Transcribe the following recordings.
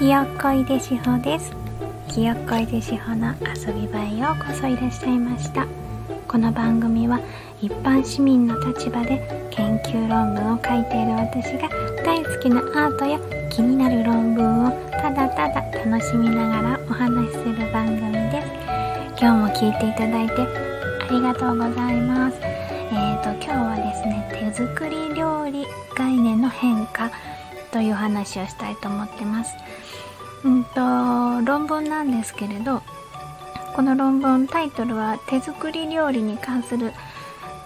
ひよっこいでしほです。ひよっこいでしほの遊び場へようこそいらっしゃいました。この番組は一般市民の立場で研究論文を書いている私が大好きなアートや気になる論文をただただ楽しみながらお話しする番組です。今日も聞いていただいてありがとうございます。えーと今日はですね手作り料理概念の変化という話をしたいと思ってます。うんと論文なんですけれどこの論文タイトルは手作り料理に関する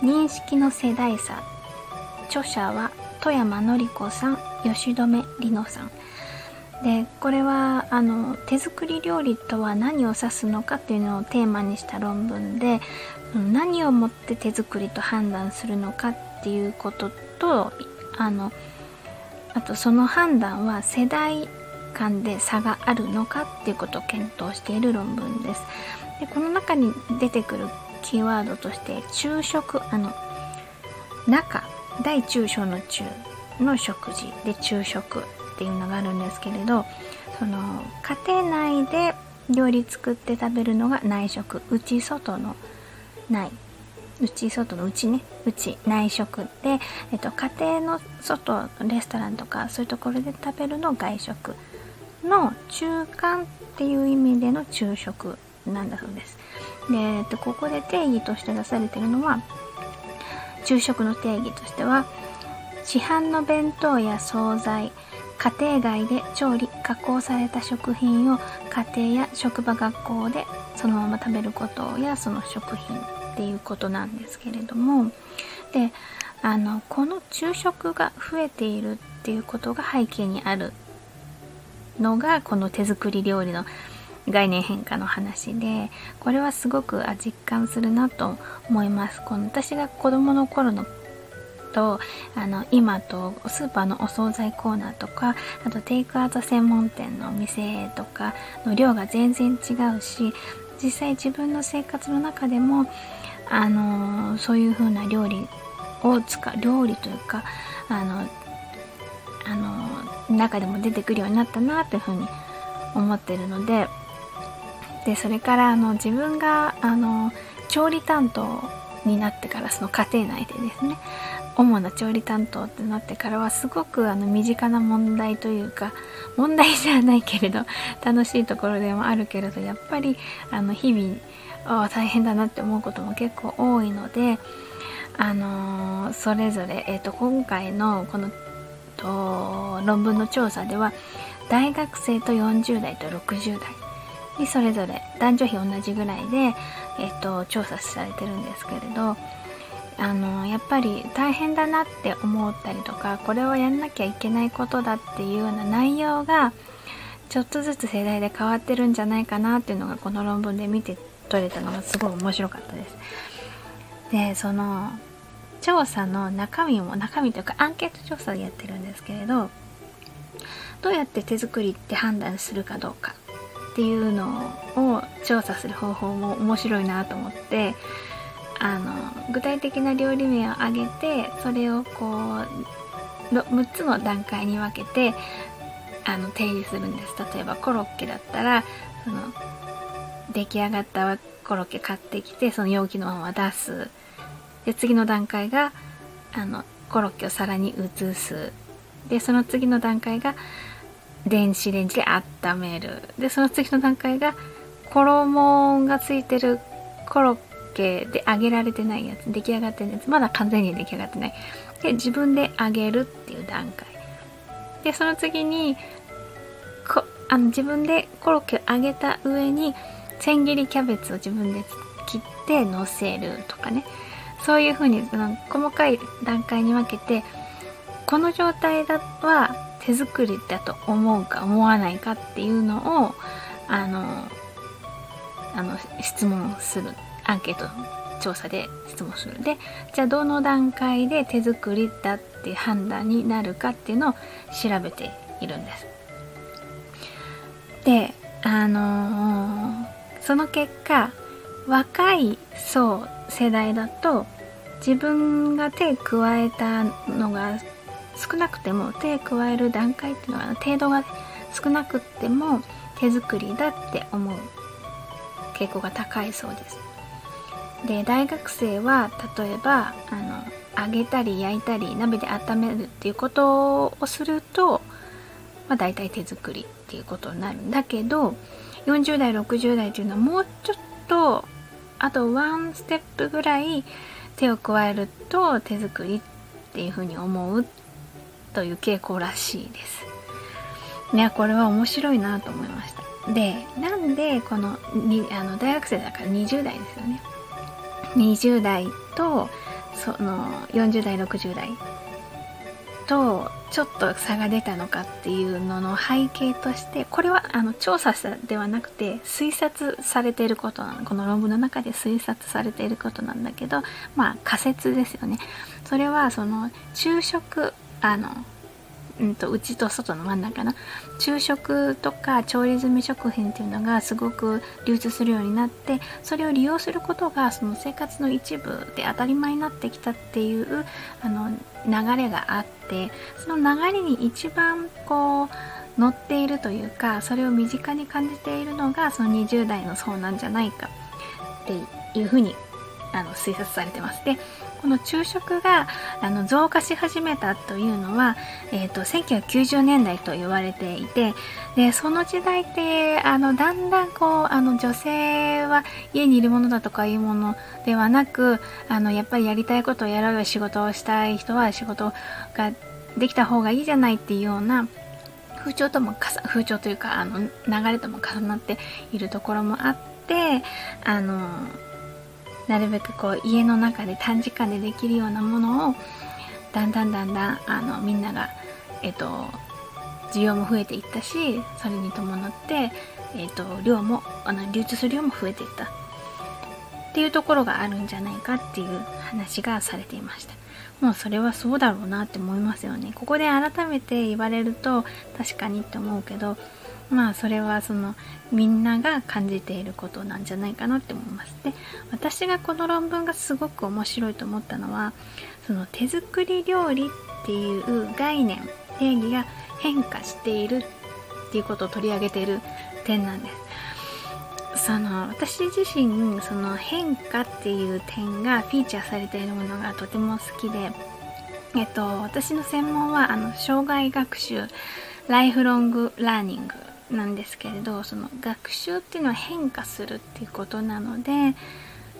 認識の世代差。著者は富山紀子さん吉留里乃さん。でこれはあの手作り料理とは何を指すのかっていうのをテーマにした論文で何をもって手作りと判断するのかっていうこととあのあとその判断は世代間で差があるのかっていうことを検討している論文です。でこの中に出てくるキーワードとして昼食あの中大中小の中の食事で昼食っていうのがあるんですけれどその家庭内で料理作って食べるのが内食内外の内内外の内ね内内食で、えっと、家庭の外レストランとかそういうところで食べるの外食の中間っていう意味での昼食なんだそうです。で、えっと、ここで定義として出されてるのは昼食の定義としては市販の弁当や惣菜家庭外で調理加工された食品を家庭や職場学校でそのまま食べることやその食品っていうことなんですけれどもであのこの昼食が増えているっていうことが背景にあるのがこの手作り料理の概念変化の話でこれはすごく実感するなと思います。この私が子供の頃のとあの今とスーパーのお惣菜コーナーとかあとテイクアウト専門店のお店とかの量が全然違うし実際自分の生活の中でもあのそういう風な料理を使う料理というかあのあの中でも出てくるようになったなというふうに思ってるのででそれからあの自分があの調理担当になってからその家庭内でですね主な調理担当ってなってからはすごくあの身近な問題というか問題じゃないけれど楽しいところでもあるけれどやっぱりあの日々あ大変だなって思うことも結構多いのであのー、それぞれ、えーと、今回のこのと論文の調査では大学生と40代と60代にそれぞれ男女比同じぐらいで、えーと調査されてるんですけれどあのやっぱり大変だなって思ったりとかこれをやんなきゃいけないことだっていうような内容がちょっとずつ世代で変わってるんじゃないかなっていうのがこの論文で見て取れたのがすごい面白かったです。でその調査の中身も中身というかアンケート調査でやってるんですけれどどうやって手作りって判断するかどうかっていうのを調査する方法も面白いなと思ってあの具体的な料理名を挙げてそれをこう6つの段階に分けてあの提示するんです。例えばコロッケだったらその出来上がったコロッケ買ってきてその容器のまま出す。で次の段階があのコロッケを皿に移す。でその次の段階が電子レンジで温める。でその次の段階が衣がついてるコロッケで揚げられてないやつ出来上がってるやつまだ完全に出来上がってない。で自分で揚げるっていう段階。でその次にこあの自分でコロッケを揚げた上に千切りキャベツを自分で切ってのせるとかね。そういう風にその細かい段階に分けてこの状態だは手作りだと思うか思わないかっていうのをあのあの質問する。アンケート調査で質問するでじゃあどの段階で手作りだって判断になるかっていうのを調べているんです。であのー、その結果若い層世代だと自分が手加えたのが少なくても手加える段階っていうのは程度が少なくても手作りだって思う傾向が高いそうです。で大学生は例えばあの揚げたり焼いたり鍋で温めるっていうことをすると、まあ、大体手作りっていうことになるんだけど40代60代っていうのはもうちょっとあとワンステップぐらい手を加えると手作りっていうふうに思うという傾向らしいです。ね、これは面白いなと思いました。で、なんでこのにあの大学生だから20代ですよね。20代とその40代60代とちょっと差が出たのかっていうのの背景としてこれはあの調査したではなくて推察されていることなの。この論文の中で推察されていることなんだけどまあ仮説ですよね。それはその昼食あのうんと、内と外の真ん中の昼食とか調理済み食品っていうのがすごく流通するようになってそれを利用することがその生活の一部で当たり前になってきたっていうあの流れがあってその流れに一番こう乗っているというかそれを身近に感じているのがその20代の層なんじゃないかっていうふうにあの推察されてます。でこの昼食があの増加し始めたというのは、えーと、1990年代と言われていてでその時代ってあのだんだんこうあの女性は家にいるものだとかいうものではなくあのやっぱりやりたいことをやろうよ仕事をしたい人は仕事ができた方がいいじゃないっていうような風潮とも風潮というかあの流れとも重なっているところもあってあのなるべくこう家の中で短時間でできるようなものをだんだんだんだんあのみんながえっと需要も増えていったしそれに伴って、えっと、量もあの流通する量も増えていった。っていうところがあるんじゃないかっていう話がされていました。もうそれはそうだろうなって思いますよね。ここで改めて言われると確かにって思うけどまあそれはそのみんなが感じていることなんじゃないかなって思います。で私がこの論文がすごく面白いと思ったのはその手作り料理っていう概念定義が変化しているっていうことを取り上げている点なんです。その私自身その変化っていう点がフィーチャーされているものがとても好きで、えっと、私の専門はあの障害学習ライフロングラーニングなんですけれどその学習っていうのは変化するっていうことなので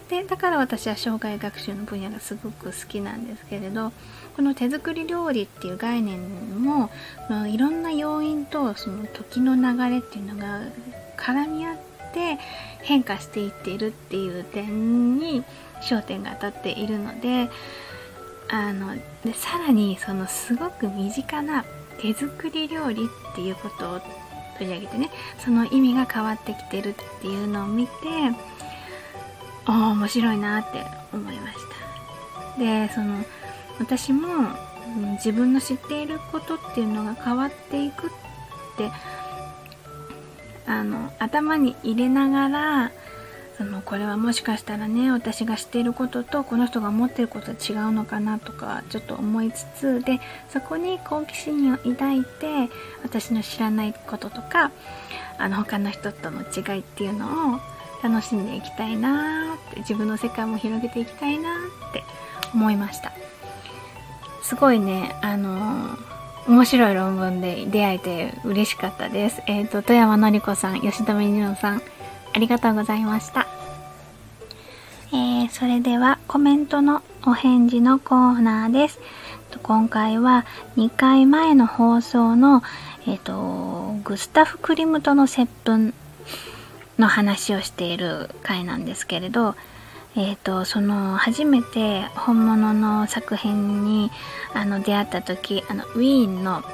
でだから私は障害学習の分野がすごく好きなんですけれどこの手作り料理っていう概念もいろんな要因とその時の流れっていうのが絡み合って変化していっているっていう点に焦点が当たっているのであのでさらにそのすごく身近な手作り料理っていうことを取り上げてねその意味が変わってきてるっていうのを見てああ面白いなって思いました。でその私も、自分の知っていることっていうのが変わっていくってあの頭に入れながらそのこれはもしかしたらね私が知っていることとこの人が思っていることは違うのかなとかちょっと思いつつでそこに好奇心を抱いて私の知らないこととかあの他の人との違いっていうのを楽しんでいきたいなって自分の世界も広げていきたいなって思いましたすごいねあのー面白い論文で出会えて嬉しかったです。えっ、ー、と、富山のり子さん、吉田美里さん、ありがとうございました。えー、それではコメントのお返事のコーナーです。今回は2回前の放送の、えっ、ー、と、グスタフ・クリムトの接吻の話をしている回なんですけれど、えっ、ー、と、その初めて本物の作品にあの出会った時、あのウィーンの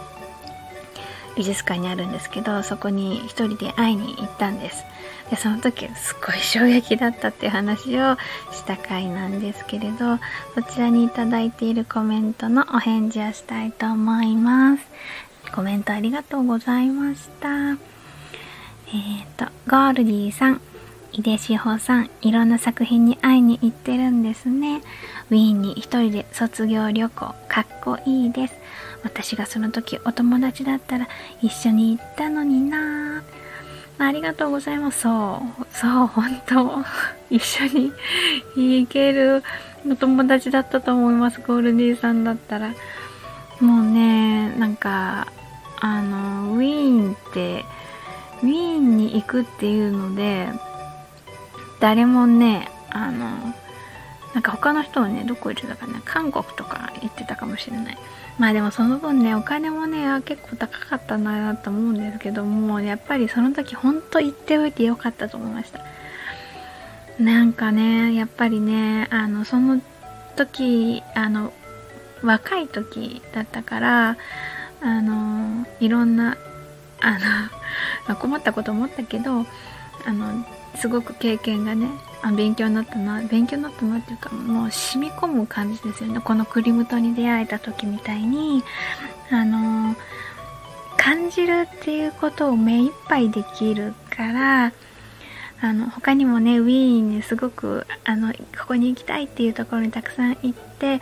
美術館にあるんですけど、そこに一人で会いに行ったんです。でその時すっごい衝撃だったっていう話をした回なんですけれどそちらに頂いているコメントのお返事をしたいと思いますコメントありがとうございましたえっ、ー、とゴールディさん井出志保さん、いろんな作品に会いに行ってるんですね。ウィーンに一人で卒業旅行、かっこいいです。私がその時お友達だったら一緒に行ったのになぁありがとうございます。そう、そう、本当一緒に行けるお友達だったと思います。ゴールディーさんだったら。もうね、なんか、あの、ウィーンって、ウィーンに行くっていうので、誰もね、あの、なんか他の人はね、どこ行ってたかな、韓国とか行ってたかもしれない。まあでもその分ね、お金もね、結構高かったなと思うんですけども、やっぱりその時ほんと行っておいてよかったと思いました。なんかね、やっぱりね、あの、その時、あの、若い時だったから、あの、いろんな、あの、困ったこと思ったけど、あの、すごく経験がねあ勉強になったな。勉強になったなっていうかもう染み込む感じですよね。このクリムトに出会えた時みたいにあの感じるっていうことを目いっぱいできるからあの他にもねウィーンにすごくあのここに行きたいっていうところにたくさん行って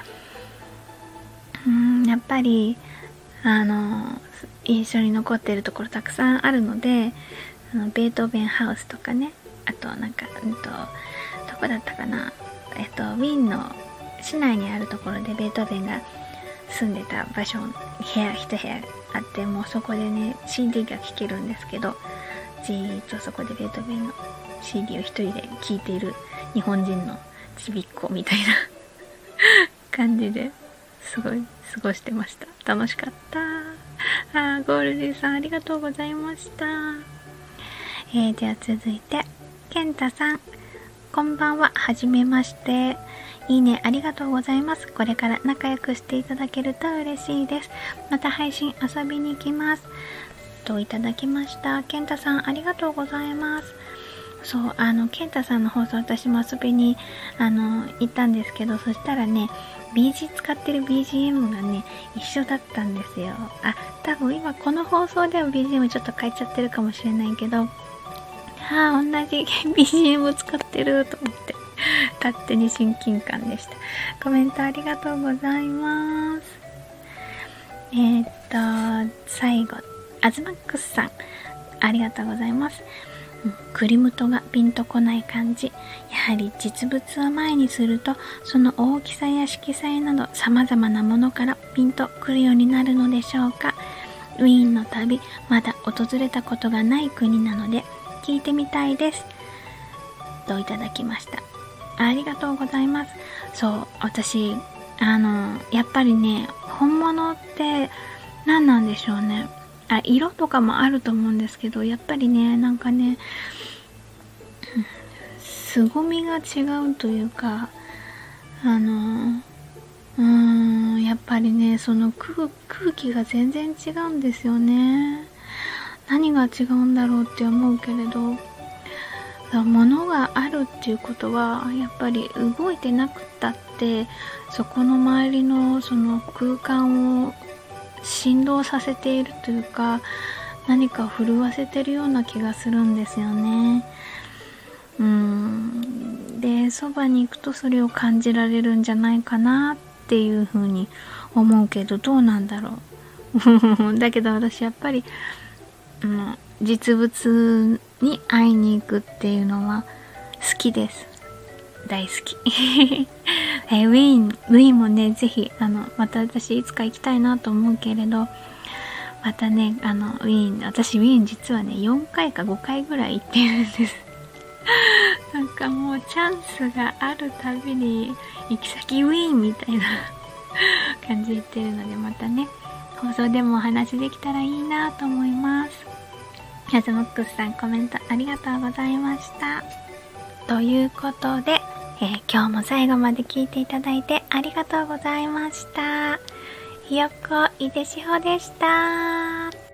うんやっぱりあの印象に残っているところたくさんあるのであのベートーベンハウスとかねあとなんか、うんと、どこだったかな、えっと、ウィーンの市内にあるところでベートーベンが住んでた場所、部屋、一部屋あって、もうそこでね、CD が聴けるんですけど、じーっとそこでベートーベンの CD を一人で聴いている日本人のちびっこみたいな 感じですごい過ごしてました。楽しかった。あー、ゴールディさんありがとうございました。えー、では続いて、健太さん、こんばんは。はじめまして。いいね、ありがとうございます。これから仲良くしていただけると嬉しいです。また配信遊びに行きます。といただきました。健太さん、ありがとうございます。そう、あの、健太さんの放送、私も遊びに、あの、行ったんですけど、そしたらね、BG 使ってる BGM がね、一緒だったんですよ。あ、多分今この放送では BGM ちょっと変えちゃってるかもしれないけど、ああ、同じ BGM 使ってると思って、勝手に親近感でした。コメントありがとうございます。えー、っと、最後、アズマックスさん、ありがとうございます。クリムトがピンとこない感じ。やはり実物を前にすると、その大きさや色彩など様々なものからピンとくるようになるのでしょうか。ウィーンの旅、まだ訪れたことがない国なので、聞いてみたいです。といただきました？ありがとうございます。そう、私、あの、やっぱりね、本物って何なんでしょうね。あ、色とかもあると思うんですけど、やっぱりね、なんかね、凄みが違うというか、あの、うーん、やっぱりね、その空気が全然違うんですよね。何が違うんだろうって思うけれど物があるっていうことはやっぱり動いてなくたってそこの周りのその空間を振動させているというか何か震わせてるような気がするんですよね。うんでそばに行くとそれを感じられるんじゃないかなっていうふうに思うけどどうなんだろう だけど私やっぱりもう実物に会いに行くっていうのは好きです。大好き。えウィーン、ウィーンもね、ぜひ、あの、また私いつか行きたいなと思うけれど、またね、あの、ウィーン、私ウィーン実はね、4回か5回ぐらい行ってるんです。なんかもうチャンスがあるたびに、行き先ウィーンみたいな 感じで言ってるので、またね、放送でもお話できたらいいなと思います。ヤズモックスさんコメントありがとうございました。ということで、えー、今日も最後まで聞いていただいてありがとうございました。ひよっこいでしほでした。